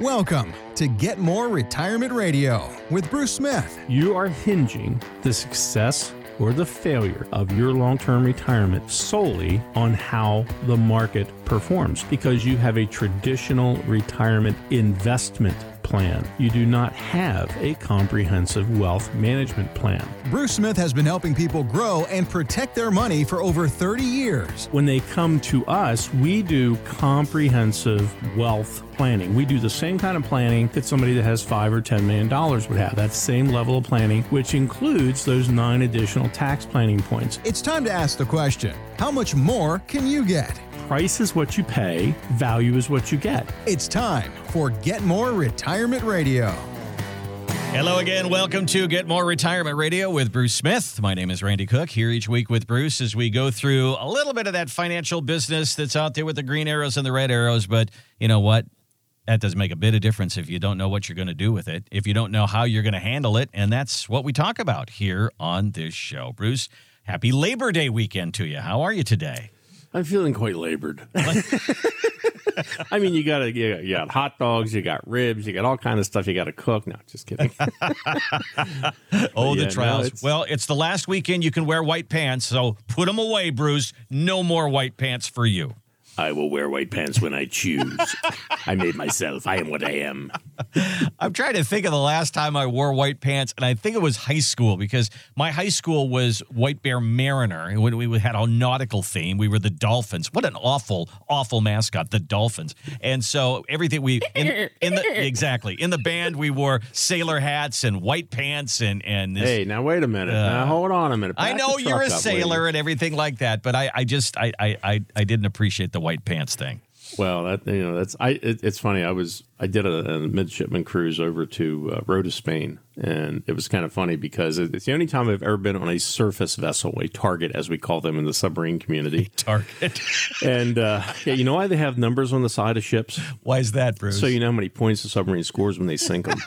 Welcome to Get More Retirement Radio with Bruce Smith. You are hinging the success or the failure of your long term retirement solely on how the market performs because you have a traditional retirement investment plan. You do not have a comprehensive wealth management plan. Bruce Smith has been helping people grow and protect their money for over 30 years. When they come to us, we do comprehensive wealth planning. We do the same kind of planning that somebody that has five or ten million dollars would have. That same level of planning, which includes those nine additional tax planning points. It's time to ask the question how much more can you get? Price is what you pay, value is what you get. It's time for Get More Retirement Radio. Hello again. Welcome to Get More Retirement Radio with Bruce Smith. My name is Randy Cook, here each week with Bruce as we go through a little bit of that financial business that's out there with the green arrows and the red arrows. But you know what? That doesn't make a bit of difference if you don't know what you're going to do with it, if you don't know how you're going to handle it. And that's what we talk about here on this show. Bruce, happy Labor Day weekend to you. How are you today? I'm feeling quite labored. I mean, you got to you, you got hot dogs, you got ribs, you got all kind of stuff you got to cook. No, just kidding. oh, yeah, the trials. no, it's- well, it's the last weekend you can wear white pants, so put them away, Bruce. No more white pants for you. I will wear white pants when I choose. I made myself. I am what I am. I'm trying to think of the last time I wore white pants, and I think it was high school because my high school was White Bear Mariner. When we had a nautical theme, we were the Dolphins. What an awful, awful mascot, the Dolphins. And so everything we in, in the exactly in the band we wore sailor hats and white pants and and this, Hey, now wait a minute. now uh, hold on a minute. I know you're a sailor lady. and everything like that, but I, I just I, I I I didn't appreciate the white pants thing. Well, that you know, that's I. It, it's funny. I was I did a, a midshipman cruise over to uh, Rota, Spain, and it was kind of funny because it- it's the only time I've ever been on a surface vessel, a target as we call them in the submarine community. Target. and uh, yeah, you know why they have numbers on the side of ships? Why is that, Bruce? So you know how many points the submarine scores when they sink them.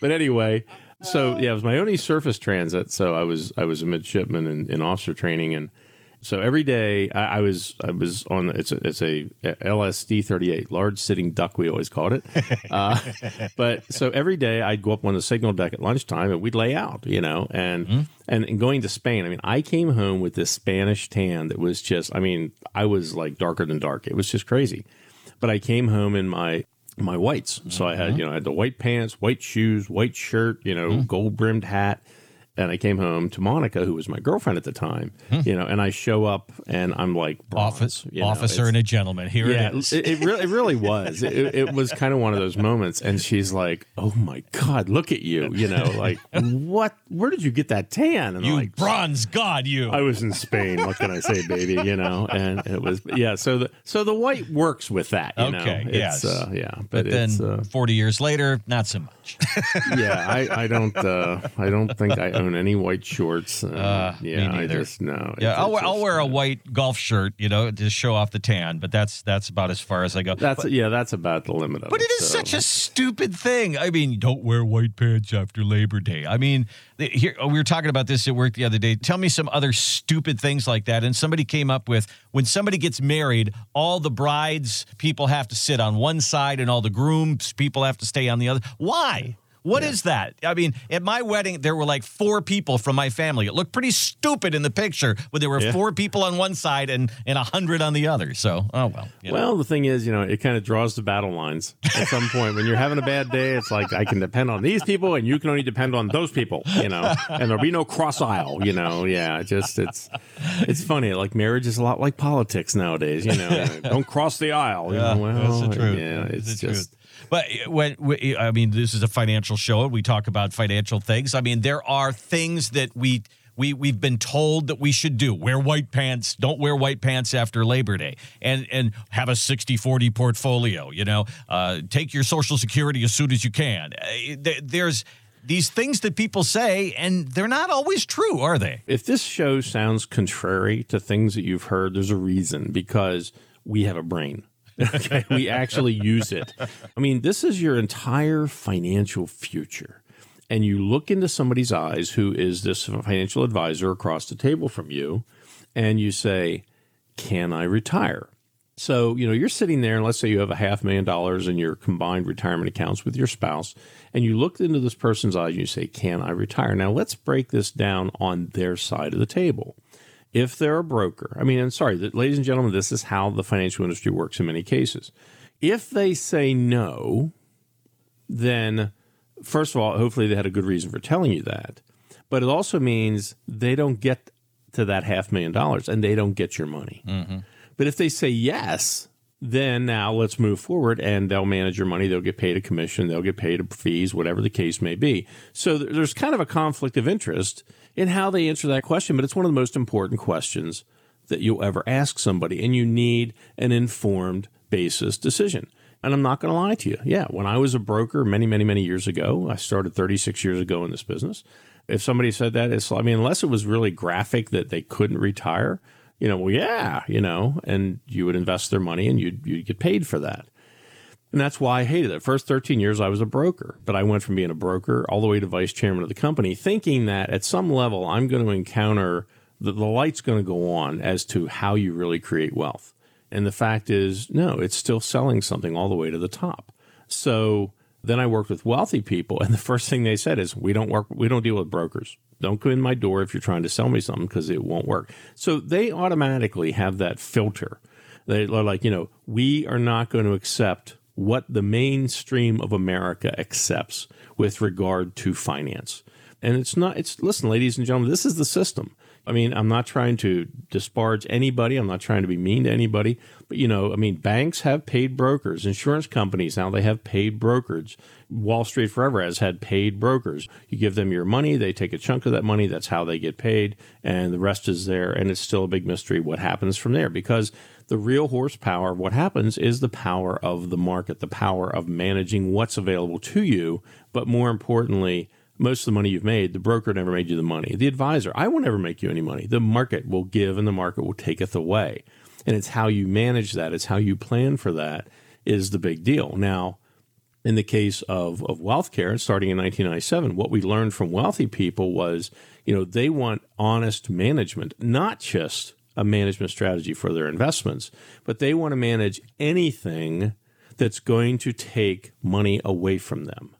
but anyway, so yeah, it was my only surface transit. So I was I was a midshipman in, in officer training, and so every day I, I was I was on it's a, it's a LSD thirty eight large sitting duck we always called it. Uh, but so every day I'd go up on the signal deck at lunchtime and we'd lay out, you know, and. Mm-hmm. And, and going to Spain, I mean, I came home with this Spanish tan that was just, I mean, I was like darker than dark. It was just crazy but I came home in my my whites. So I had mm-hmm. you know I had the white pants, white shoes, white shirt, you know, mm-hmm. gold brimmed hat. And I came home to Monica, who was my girlfriend at the time, you know, and I show up and I'm like Office, you know, officer and a gentleman. Here yeah, it is. it, it really, it really was. It, it was kind of one of those moments, and she's like, "Oh my god, look at you!" You know, like what? Where did you get that tan? And I'm you like, bronze god, you. I was in Spain. What can I say, baby? You know, and it was yeah. So the so the white works with that. You Okay, know? yes. Uh, yeah, but but, then uh, 40 years later, not so much. yeah. I, I don't uh, I don't think I own any white shorts. Uh, me yeah, I just no. yeah, I'll, it's I'll wear a uh, white golf shirt, you know, to show off the tan, but that's that's about as far as I go. That's yeah. That's about the limit of it. But it is so. such a stupid thing. I mean, don't wear white pants after Labor Day. I mean, here we were talking about this at work the other day. Tell me some other stupid things like that. And somebody came up with when somebody gets married, all the brides people have to sit on one side and all the grooms people have to stay on the other. Why? What is that? I mean, at my wedding, there were like four people from my family. It looked pretty stupid in the picture, but there were Yeah. four people on one side and and a hundred on the other. So, oh well. you know. Well, the thing is, you know, it kind of draws the battle lines at some point. When you're having a bad day, it's like I can depend on these people, and you can only depend on those people, you know. And there'll be no cross aisle, you know. Yeah, just it's it's funny. Like marriage is a lot like politics nowadays, you know. Don't cross the aisle. You Yeah, know? Well, that's the truth. Yeah, it's the just. truth. But when we, I mean, this is a financial show. And we talk about financial things. I mean, there are things that we we we've been told that we should do. Wear white pants. Don't wear white pants after Labor Day. And and have a 60-40 portfolio. You know, uh, take your Social Security as soon as you can. Uh, There's these things that people say, and they're not always true, are they? If this show sounds contrary to things that you've heard, there's a reason because we have a brain. Okay, we actually use it. I mean, this is your entire financial future. And you look into somebody's eyes who is this financial advisor across the table from you, and you say, Can I retire? So, you know, you're sitting there and let's say you have a half million dollars in your combined retirement accounts with your spouse, and you look into this person's eyes and you say, Can I retire? Now, let's break this down on their side of the table. If they're a broker, I mean, I'm sorry, ladies and gentlemen, this is how the financial industry works in many cases. If they say no, then first of all, hopefully they had a good reason for telling you that. But it also means they don't get to that half million dollars and they don't get your money. Mm-hmm. But if they say yes, then now let's move forward and they'll manage your money. They'll get paid a commission, they'll get paid a fees, whatever the case may be. So there's kind of a conflict of interest in how they answer that question, but it's one of the most important questions that you'll ever ask somebody. And you need an informed basis decision. And I'm not going to lie to you. Yeah, when I was a broker many, many, many years ago, I started 36 years ago in this business. If somebody said that, it's, I mean, unless it was really graphic that they couldn't retire, you know, well, yeah, you know, and you would invest their money and you'd, you'd get paid for that. And that's why I hated it. First 13 years, I was a broker, but I went from being a broker all the way to vice chairman of the company, thinking that at some level I'm going to encounter the, the light's going to go on as to how you really create wealth. And the fact is, no, it's still selling something all the way to the top. So then I worked with wealthy people, and the first thing they said is, "We don't work. We don't deal with brokers. Don't come in my door if you're trying to sell me something because it won't work." So they automatically have that filter. They're like, you know, we are not going to accept what the mainstream of America accepts with regard to finance. And it's not. It's listen, ladies and gentlemen, this is the system. I mean, I'm not trying to disparage anybody. I'm not trying to be mean to anybody. But, you know, I mean, banks have paid brokers, insurance companies now they have paid brokers. Wall Street Forever has had paid brokers. You give them your money, they take a chunk of that money. That's how they get paid. And the rest is there. And it's still a big mystery what happens from there because the real horsepower what happens is the power of the market, the power of managing what's available to you. But more importantly, most of the money you've made, the broker never made you the money. The advisor, I will never make you any money. The market will give and the market will taketh away. And it's how you manage that, it's how you plan for that is the big deal. Now, in the case of, of wealth care, starting in 1997, what we learned from wealthy people was, you know, they want honest management, not just a management strategy for their investments, but they want to manage anything that's going to take money away from them.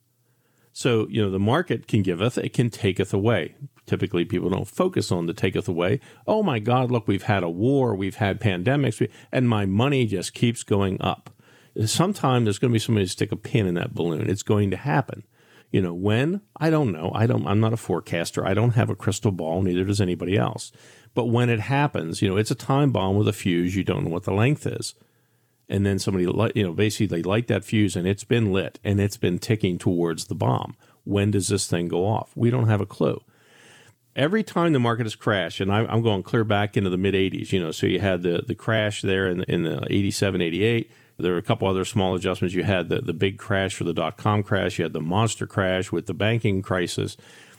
So, you know, the market can giveth, it can taketh away. Typically, people don't focus on the taketh away. Oh my God, look, we've had a war, we've had pandemics, and my money just keeps going up. Sometime there's going to be somebody to stick a pin in that balloon. It's going to happen. You know, when? I don't know. I don't I'm not a forecaster. I don't have a crystal ball, neither does anybody else. But when it happens, you know, it's a time bomb with a fuse, you don't know what the length is and then somebody you know basically they light that fuse and it's been lit and it's been ticking towards the bomb when does this thing go off we don't have a clue every time the market has crashed and i'm going clear back into the mid 80s you know so you had the the crash there in in the 87 88 there were a couple other small adjustments you had the, the big crash for the dot-com crash you had the monster crash with the banking crisis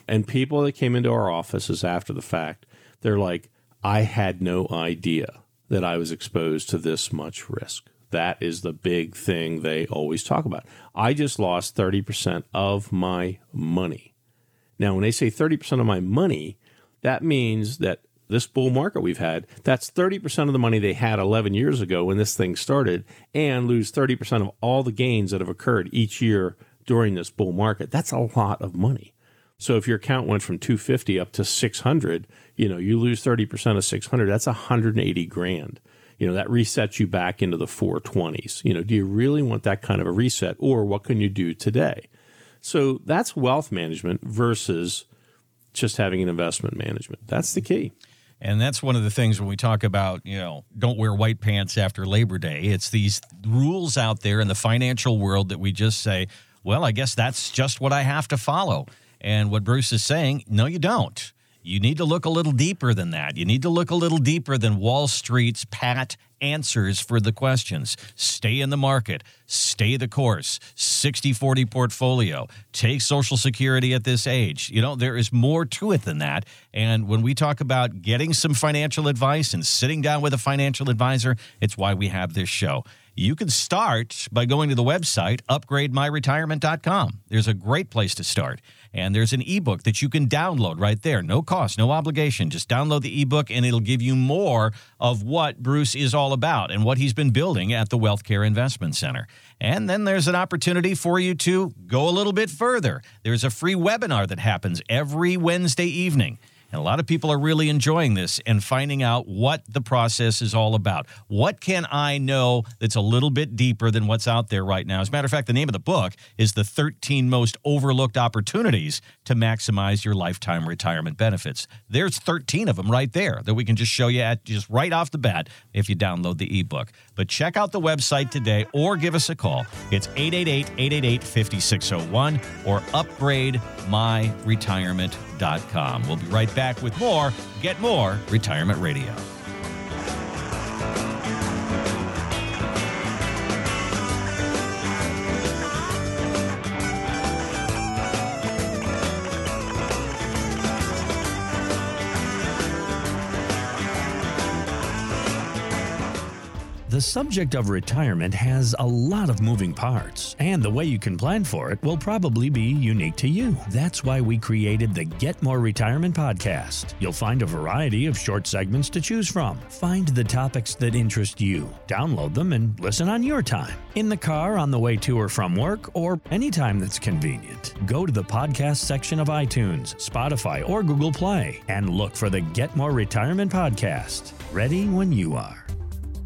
and people that came into our offices after the fact they're like i had no idea that i was exposed to this much risk that is the big thing they always talk about. I just lost 30% of my money. Now, when they say 30% of my money, that means that this bull market we've had, that's 30% of the money they had 11 years ago when this thing started, and lose 30% of all the gains that have occurred each year during this bull market. That's a lot of money. So if your account went from 250 up to 600, you know, you lose 30% of 600, that's 180 grand you know, that resets you back into the 420s. You know, do you really want that kind of a reset or what can you do today? So that's wealth management versus just having an investment management. That's the key. And that's one of the things when we talk about, you know, don't wear white pants after Labor Day. It's these rules out there in the financial world that we just say, well, I guess that's just what I have to follow. And what Bruce is saying, no, you don't. You need to look a little deeper than that. You need to look a little deeper than Wall Street's pat answers for the questions. Stay in the market, stay the course, 60 40 portfolio, take Social Security at this age. You know, there is more to it than that. And when we talk about getting some financial advice and sitting down with a financial advisor, it's why we have this show. you can start by going to the website upgrademyretirement.com. There's a great place to start. And there's an ebook that you can download right there. No cost, no obligation. Just download the ebook and it'll give you more of what Bruce is all about and what he's been building at the Wealth Care Investment Center. And then there's an opportunity for you to go a little bit further. There's a free webinar that happens every Wednesday evening. And a lot of people are really enjoying this and finding out what the process is all about. What can I know that's a little bit deeper than what's out there right now? As a matter of fact, the name of the book is The 13 Most Overlooked Opportunities to Maximize Your Lifetime Retirement Benefits. There's 13 of them right there that we can just show you at just right off the bat if you download the ebook. But check out the website today or give us a call. It's 888 888 5601 or upgrademyretirement.com. We'll be right back with more Get More Retirement Radio. The subject of retirement has a lot of moving parts, and the way you can plan for it will probably be unique to you. That's why we created the Get More Retirement podcast. You'll find a variety of short segments to choose from. Find the topics that interest you, download them, and listen on your time. In the car, on the way to or from work, or anytime that's convenient. Go to the podcast section of iTunes, Spotify, or Google Play and look for the Get More Retirement podcast. Ready when you are.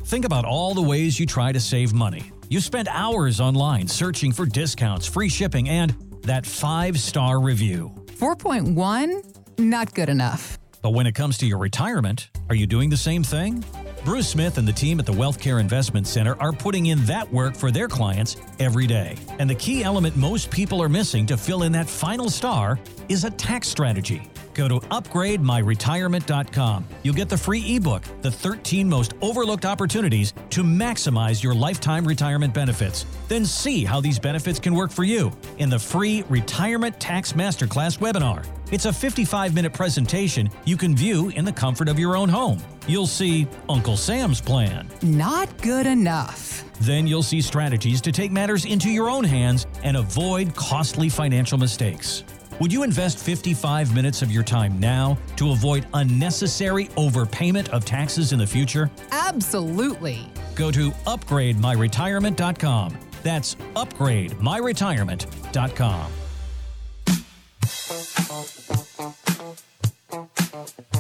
Think about all the ways you try to save money. You spend hours online searching for discounts, free shipping, and that five star review. 4.1? Not good enough. But when it comes to your retirement, are you doing the same thing? Bruce Smith and the team at the Wealth Care Investment Center are putting in that work for their clients every day. And the key element most people are missing to fill in that final star is a tax strategy. Go to upgrademyretirement.com. You'll get the free ebook, The 13 Most Overlooked Opportunities to Maximize Your Lifetime Retirement Benefits. Then see how these benefits can work for you in the free Retirement Tax Masterclass webinar. It's a 55 minute presentation you can view in the comfort of your own home. You'll see Uncle Sam's plan. Not good enough. Then you'll see strategies to take matters into your own hands and avoid costly financial mistakes. Would you invest 55 minutes of your time now to avoid unnecessary overpayment of taxes in the future? Absolutely. Go to upgrademyretirement.com. That's upgrademyretirement.com.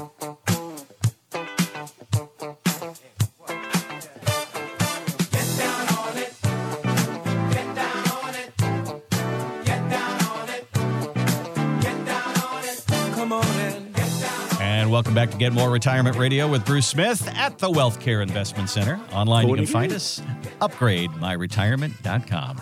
And welcome back to Get More Retirement Radio with Bruce Smith at the Wealth Care Investment Center. Online, you can find us upgrademyretirement.com.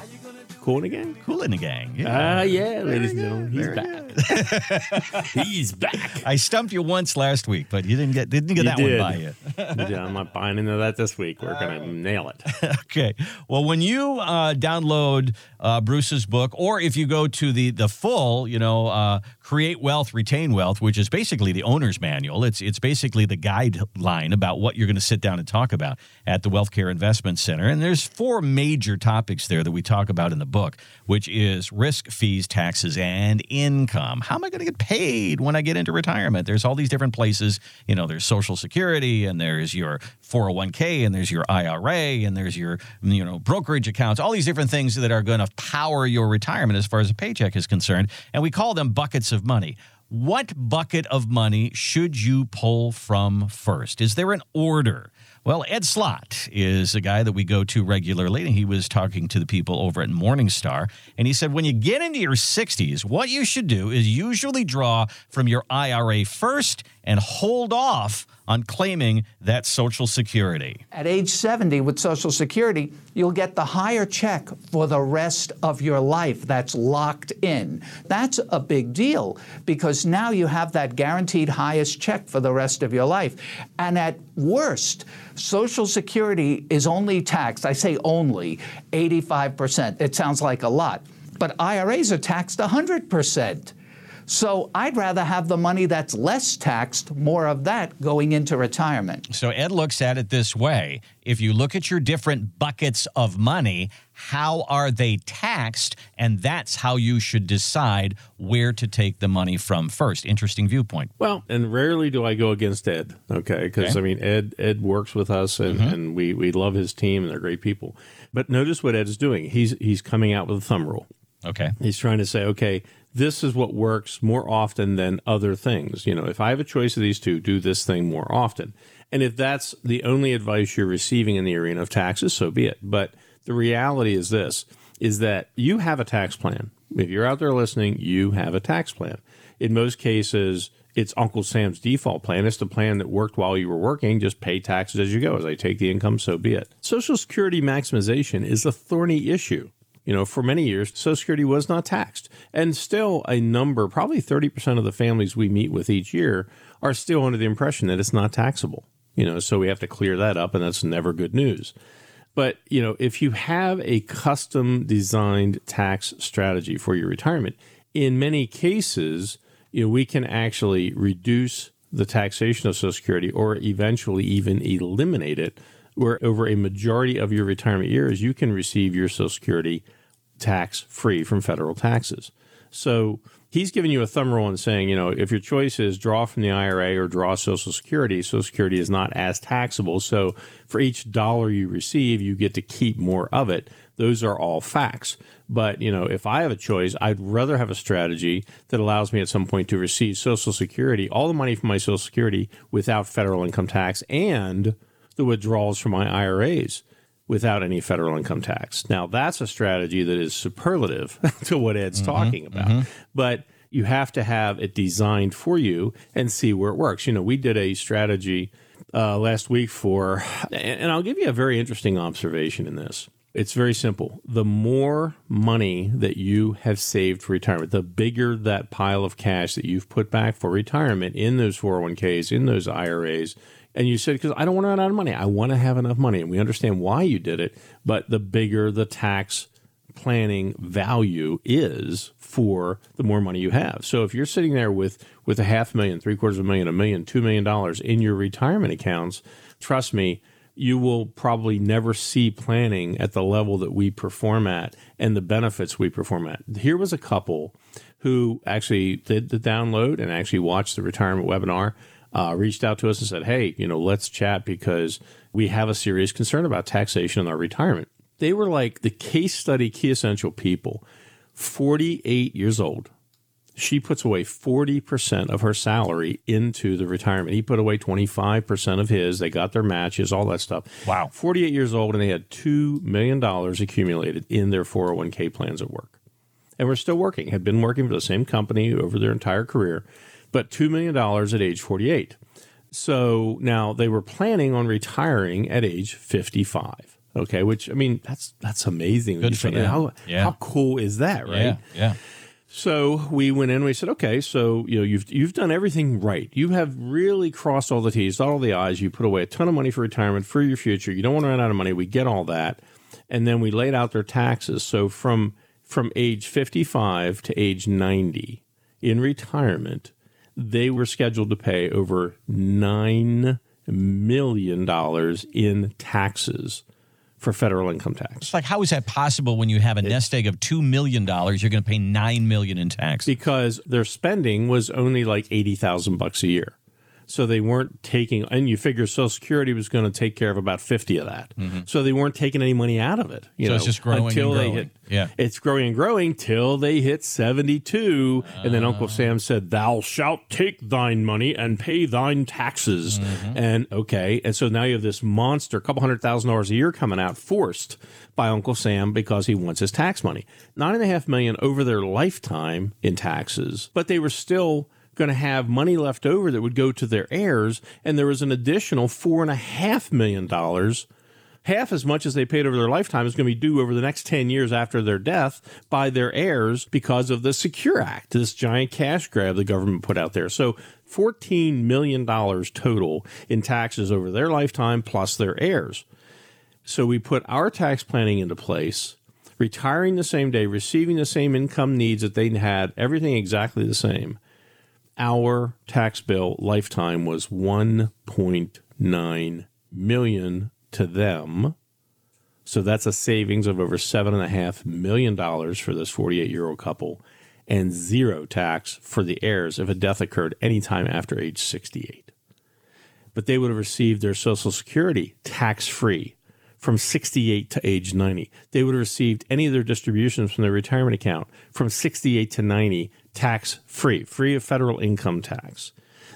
Cool again? Cool in the gang. Ah, yeah, ladies and gentlemen, he's back. he's back. I stumped you once last week, but you didn't get didn't get You that did. one by you. Yeah, I'm not buying into that this week. We're gonna nail it. okay. Well, when you uh, download uh, Bruce's book, or if you go to the the full, you know, uh, create wealth, retain wealth, which is basically the owner's manual. It's it's basically the guideline about what you're going to sit down and talk about at the Wealth Care Investment Center. And there's four major topics there that we talk about in the book, which is risk, fees, taxes, and income. How am I going to get paid when I get into retirement? There's all these different places. You know, there's Social Security, and there's your 401k, and there's your IRA, and there's your you know brokerage accounts. All these different things that are going to power your retirement as far as a paycheck is concerned. And we call them buckets of money. What bucket of money should you pull from first? Is there an order? Well, Ed Slott is a guy that we go to regularly, and he was talking to the people over at Morningstar. And he said, when you get into your 60s, what you should do is usually draw from your IRA first and hold off on claiming that Social Security. At age 70 with Social Security, you'll get the higher check for the rest of your life that's locked in. That's a big deal because now you have that guaranteed highest check for the rest of your life. And at worst, Social Security is only taxed, I say only, 85%. It sounds like a lot, but IRAs are taxed 100%. So I'd rather have the money that's less taxed, more of that going into retirement. So Ed looks at it this way if you look at your different buckets of money, how are they taxed? And that's how you should decide where to take the money from first. Interesting viewpoint. Well, and rarely do I go against Ed, okay? Because Okay. I mean, Ed Ed works with us, and, mm-hmm. and we we love his team, and they're great people. But notice what Ed is doing. He's he's coming out with a thumb rule. Okay. He's trying to say, okay, this is what works more often than other things. You know, if I have a choice of these two, do this thing more often. And if that's the only advice you're receiving in the arena of taxes, so be it. But the reality is this is that you have a tax plan. If you're out there listening, you have a tax plan. In most cases, it's Uncle Sam's default plan. It's the plan that worked while you were working. Just pay taxes as you go. As I take the income, so be it. Social Security maximization is a thorny issue. You know, for many years, Social Security was not taxed. And still, a number, probably 30% of the families we meet with each year, are still under the impression that it's not taxable. You know, so we have to clear that up, and that's never good news. But, you know, if you have a custom designed tax strategy for your retirement, in many cases, you know, we can actually reduce the taxation of Social Security or eventually even eliminate it, where over a majority of your retirement years, you can receive your Social Security tax free from federal taxes. So he's giving you a thumb rule and saying, you know, if your choice is draw from the IRA or draw Social Security, Social Security is not as taxable. So for each dollar you receive, you get to keep more of it. Those are all facts. But, you know, if I have a choice, I'd rather have a strategy that allows me at some point to receive Social Security, all the money from my Social Security without federal income tax and the withdrawals from my IRAs without any federal income tax. Now, that's a strategy that is superlative to what Ed's talking about. But you have to have it designed for you and see where it works. You know, we did a strategy uh, last week for, and and I'll give you a very interesting observation in this. It's very simple. The more money that you have saved for retirement, the bigger that pile of cash that you've put back for retirement in those 401ks, in those IRAs, and you said, because I don't want to run out of money. I want to have enough money. And we understand why you did it, but the bigger the tax planning value is for the more money you have. So if you're sitting there with with a half million, three quarters of a million, a million, two million dollars in your retirement accounts, trust me, you will probably never see planning at the level that we perform at and the benefits we perform at. Here was a couple who actually did the download and actually watched the retirement webinar, uh, reached out to us and said, Hey, you know, let's chat because we have a serious concern about taxation in our retirement. They were like the case study key essential people, 48 years old. She puts away 40% of her salary into the retirement. He put away 25% of his. They got their matches, all that stuff. Wow. 48 years old, and they had $2 million accumulated in their 401k plans at work. And we're still working, had been working for the same company over their entire career, but $2 million at age 48. So now they were planning on retiring at age 55. Okay, which I mean that's that's amazing. Good for them. How, Yeah. how cool is that, right? Yeah. Yeah. So we went in and we said, okay, so you know you've you've done everything right. You have really crossed all the T's, dotted all the I's. You put away a ton of money for retirement for your future. You don't want to run out of money. We get all that, and then we laid out their taxes. So from from age fifty five to age ninety in retirement, they were scheduled to pay over nine million dollars in taxes for federal income tax. It's like, how is that possible when you have a nest egg of $2 million? You're going to pay 9 million in tax. because their spending was only like 80,000 bucks a year. So they weren't taking, and you figure Social Security was going to take care of about 50 of that. So they weren't taking any money out of it. You Mm-hmm. So know, it's just growing until and they growing. hit, Yeah. It's growing and growing till they hit 72. and then Uncle Sam said, Thou shalt take thine money and pay thine taxes. Mm-hmm. And okay. And so now you have this monster, a couple hundred thousand dollars a year coming out forced by Uncle Sam because he wants his tax money. Nine and a half million over their lifetime in taxes, but they were still going to have money left over that would go to their heirs. And there was an additional four and a half million dollars half as much as they paid over their lifetime is going to be due over the next 10 years after their death by their heirs because of the Secure Act, this giant cash grab the government put out there. So $14 million total in taxes over their lifetime plus their heirs. So we put our tax planning into place, retiring the same day, receiving the same income needs that they had, everything exactly the same, our tax bill lifetime was 1.9 million to them. So that's a savings of over seven and a half million dollars for this 48 year old couple and zero tax for the heirs if a death occurred anytime after age 68. But they would have received their Social Security tax free from 68 to age 90. They would have received any of their distributions from their retirement account from 68 to 90 tax free, free of federal income tax.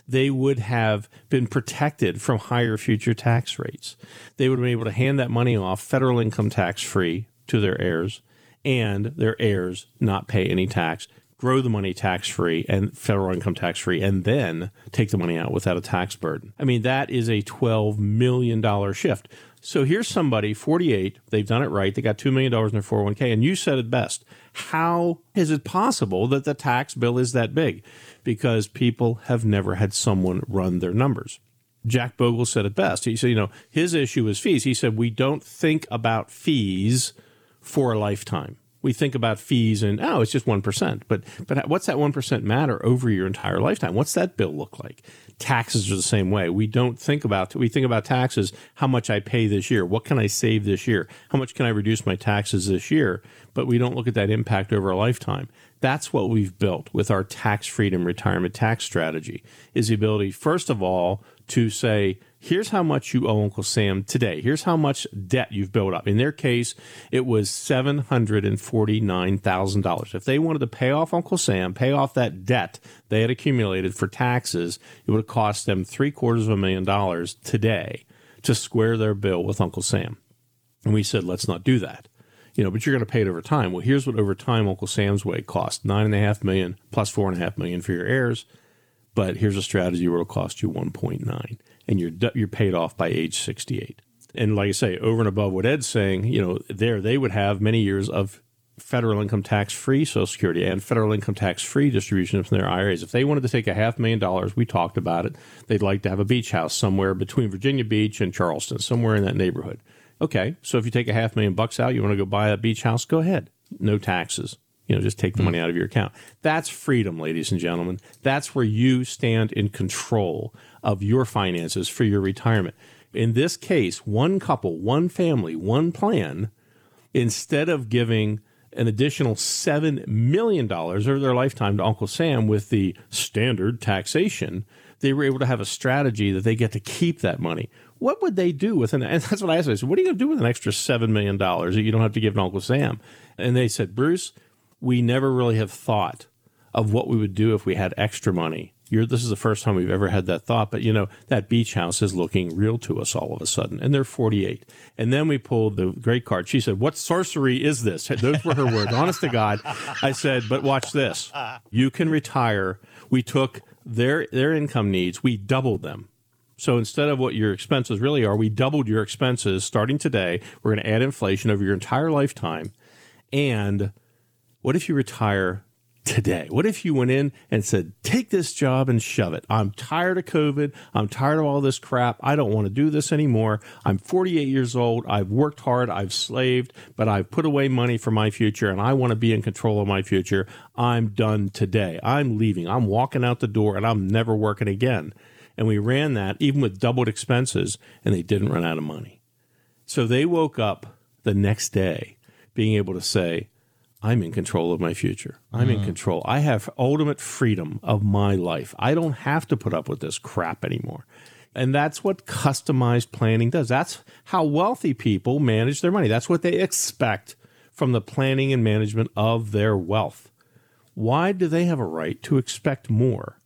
They would have been protected from higher future tax rates. They would have been able to hand that money off federal income tax free to their heirs and their heirs not pay any tax, grow the money tax free and federal income tax free, and then take the money out without a tax burden. I mean, that is a $12 million shift. So here's somebody, 48, they've done it right. They got $2 million in their 401k. And you said it best. How is it possible that the tax bill is that big? Because people have never had someone run their numbers. Jack Bogle said it best. He said, you know, his issue is fees. He said, we don't think about fees for a lifetime. We think about fees and oh, it's just one percent. But but what's that one percent matter over your entire lifetime? What's that bill look like? Taxes are the same way. We don't think about we think about taxes. How much I pay this year? What can I save this year? How much can I reduce my taxes this year? But we don't look at that impact over a lifetime. That's what we've built with our tax freedom retirement tax strategy. Is the ability first of all to say here's how much you owe Uncle Sam today. Here's how much debt you've built up. In their case, it was $749,000. If they wanted to pay off Uncle Sam, pay off that debt they had accumulated for taxes, it would have cost them three quarters of a million dollars today to square their bill with Uncle Sam. And we said, let's not do that. You know, but you're going to pay it over time. Well, here's what over time Uncle Sam's way cost nine and a half million plus four and a half million for your heirs. But here's a strategy where it'll cost you 1.9 and you're you're paid off by age 68. And like I say, over and above what Ed's saying, you know, there they would have many years of federal income tax free Social Security and federal income tax free distribution from their IRAs. If they wanted to take a half million dollars, we talked about it, they'd like to have a beach house somewhere between Virginia Beach and Charleston, somewhere in that neighborhood. Okay, so if you take a half million bucks out, you want to go buy a beach house, go ahead. No taxes. You know, just take the hmm. money out of your account. That's freedom, ladies and gentlemen. That's where you stand in control of your finances for your retirement. In this case, one couple, one family, one plan, instead of giving an additional $7 million over their lifetime to Uncle Sam with the standard taxation, they were able to have a strategy that they get to keep that money. What would they do with an, and that's what I asked. I said, what are you going to do with an extra $7 million that you don't have to give to Uncle Sam? And they said, Bruce, we never really have thought of what we would do if we had extra money. You're, this is the first time we've ever had that thought, but you know, that beach house is looking real to us all of a sudden. And they're 48. And then we pulled the great card. She said, What sorcery is this? Those were her words. Honest to God. I said, But watch this. You can retire. We took their, their income needs, we doubled them. So instead of what your expenses really are, we doubled your expenses starting today. We're going to add inflation over your entire lifetime. And what if you retire today? What if you went in and said, take this job and shove it? I'm tired of COVID. I'm tired of all this crap. I don't want to do this anymore. I'm 48 years old. I've worked hard. I've slaved, but I've put away money for my future and I want to be in control of my future. I'm done today. I'm leaving. I'm walking out the door and I'm never working again. And we ran that even with doubled expenses and they didn't run out of money. So they woke up the next day being able to say, I'm in control of my future. I'm in mm-hmm. control. I have ultimate freedom of my life. I don't have to put up with this crap anymore. And that's what customized planning does. That's how wealthy people manage their money. That's what they expect from the planning and management of their wealth. Why do they have a right to expect more?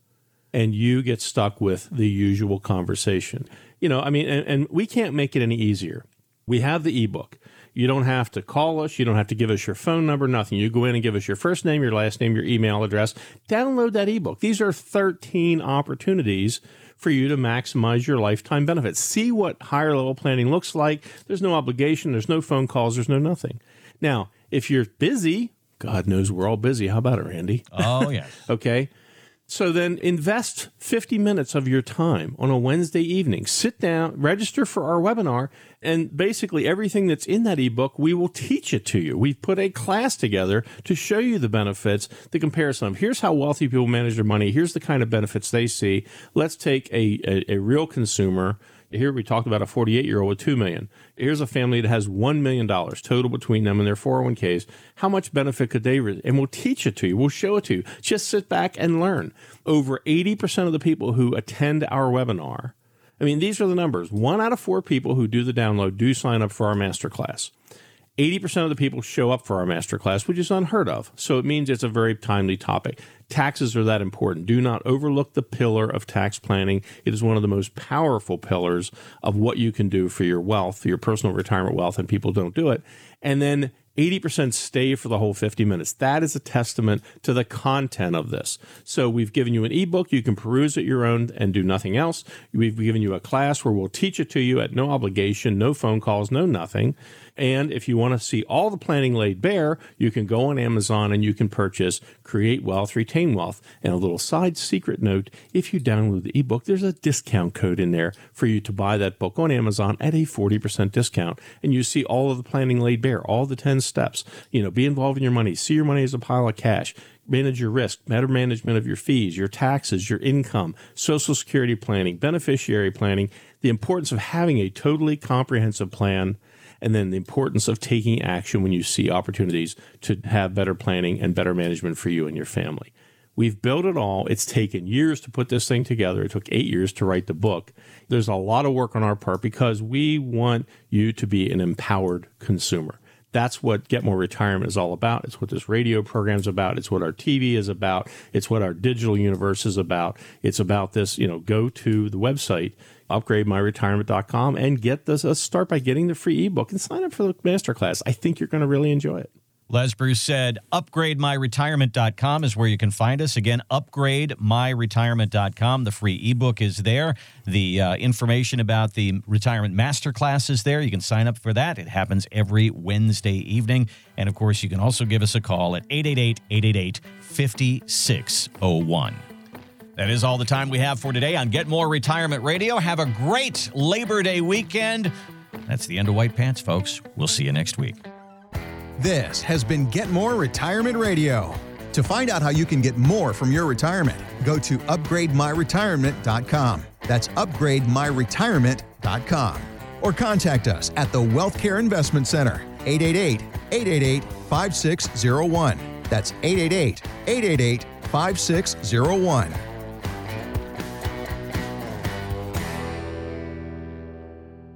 And you get stuck with the usual conversation. You know, I mean, and, and we can't make it any easier. We have the ebook. You don't have to call us. You don't have to give us your phone number, nothing. You go in and give us your first name, your last name, your email address. Download that ebook. These are 13 opportunities for you to maximize your lifetime benefits. See what higher level planning looks like. There's no obligation, there's no phone calls, there's no nothing. Now, if you're busy, God knows we're all busy. How about it, Randy? Oh, yes. okay. So then invest 50 minutes of your time on a Wednesday evening. Sit down, register for our webinar, and basically everything that's in that ebook, we will teach it to you. We've put a class together to show you the benefits, the comparison of here's how wealthy people manage their money, here's the kind of benefits they see. Let's take a, a, a real consumer here we talked about a 48 year old with 2 million. Here's a family that has $1 million total between them and their 401ks. How much benefit could they, re- and we'll teach it to you. We'll show it to you. Just sit back and learn. Over 80% of the people who attend our webinar, I mean, these are the numbers. One out of four people who do the download do sign up for our masterclass. 80% of the people show up for our masterclass, which is unheard of. So it means it's a very timely topic. Taxes are that important. Do not overlook the pillar of tax planning. It is one of the most powerful pillars of what you can do for your wealth, your personal retirement wealth, and people don't do it. And then 80% stay for the whole 50 minutes. That is a testament to the content of this. So we've given you an ebook. You can peruse it your own and do nothing else. We've given you a class where we'll teach it to you at no obligation, no phone calls, no nothing. And if you want to see all the planning laid bare, you can go on Amazon and you can purchase Create Wealth, Retain Wealth. And a little side secret note if you download the ebook, there's a discount code in there for you to buy that book on Amazon at a 40% discount. And you see all of the planning laid bare, all the 10 steps. You know, be involved in your money, see your money as a pile of cash manage your risk, better management of your fees, your taxes, your income, social security planning, beneficiary planning, the importance of having a totally comprehensive plan and then the importance of taking action when you see opportunities to have better planning and better management for you and your family. We've built it all. It's taken years to put this thing together. It took eight years to write the book. There's a lot of work on our part because we want you to be an empowered consumer. That's what Get More Retirement is all about. It's what this radio program is about. It's what our TV is about. It's what our digital universe is about. It's about this, you know, go to the website upgrademyretirement.com and get this. Uh, start by getting the free ebook and sign up for the masterclass. I think you're going to really enjoy it. Les Bruce said, upgrademyretirement.com is where you can find us. Again, upgrademyretirement.com. The free ebook is there. The uh, information about the retirement masterclass is there. You can sign up for that. It happens every Wednesday evening. And of course, you can also give us a call at 888 888 5601. That is all the time we have for today on Get More Retirement Radio. Have a great Labor Day weekend. That's the end of White Pants, folks. We'll see you next week. This has been Get More Retirement Radio. To find out how you can get more from your retirement, go to upgrademyretirement.com. That's upgrademyretirement.com. Or contact us at the Wealth Care Investment Center, 888 888 5601. That's 888 888 5601.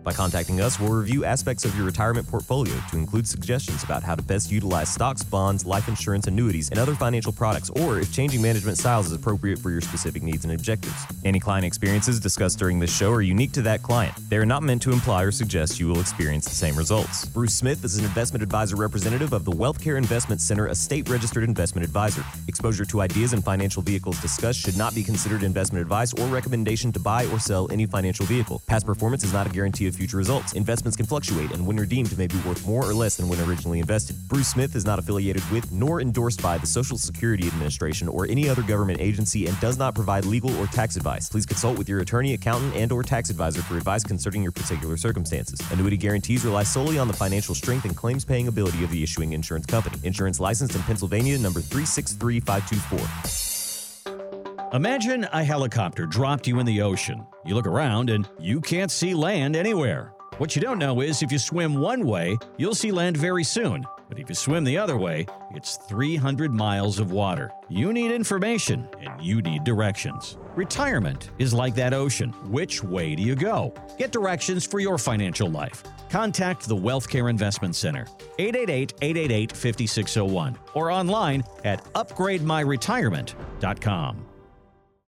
By contacting us, we'll review aspects of your retirement portfolio to include suggestions about how to best utilize stocks, bonds, life insurance, annuities, and other financial products, or if changing management styles is appropriate for your specific needs and objectives. Any client experiences discussed during this show are unique to that client. They are not meant to imply or suggest you will experience the same results. Bruce Smith is an investment advisor representative of the Wealthcare Investment Center, a state registered investment advisor. Exposure to ideas and financial vehicles discussed should not be considered investment advice or recommendation to buy or sell any financial vehicle. Past performance is not a guarantee of future results. Investments can fluctuate, and when redeemed, may be worth more or less than when originally invested. Bruce Smith is not affiliated with nor endorsed by the Social Security Administration or any other government agency and does not provide legal or tax advice. Please consult with your attorney, accountant, and/or tax advisor for advice concerning your particular circumstances. Annuity guarantees rely solely on the financial strength and claims-paying ability of the issuing insurance company. Insurance licensed in Pennsylvania, number 363524. Imagine a helicopter dropped you in the ocean. You look around and you can't see land anywhere. What you don't know is if you swim one way, you'll see land very soon. But if you swim the other way, it's 300 miles of water. You need information and you need directions. Retirement is like that ocean. Which way do you go? Get directions for your financial life. Contact the Wealth Care Investment Center, 888 888 5601, or online at upgrademyretirement.com.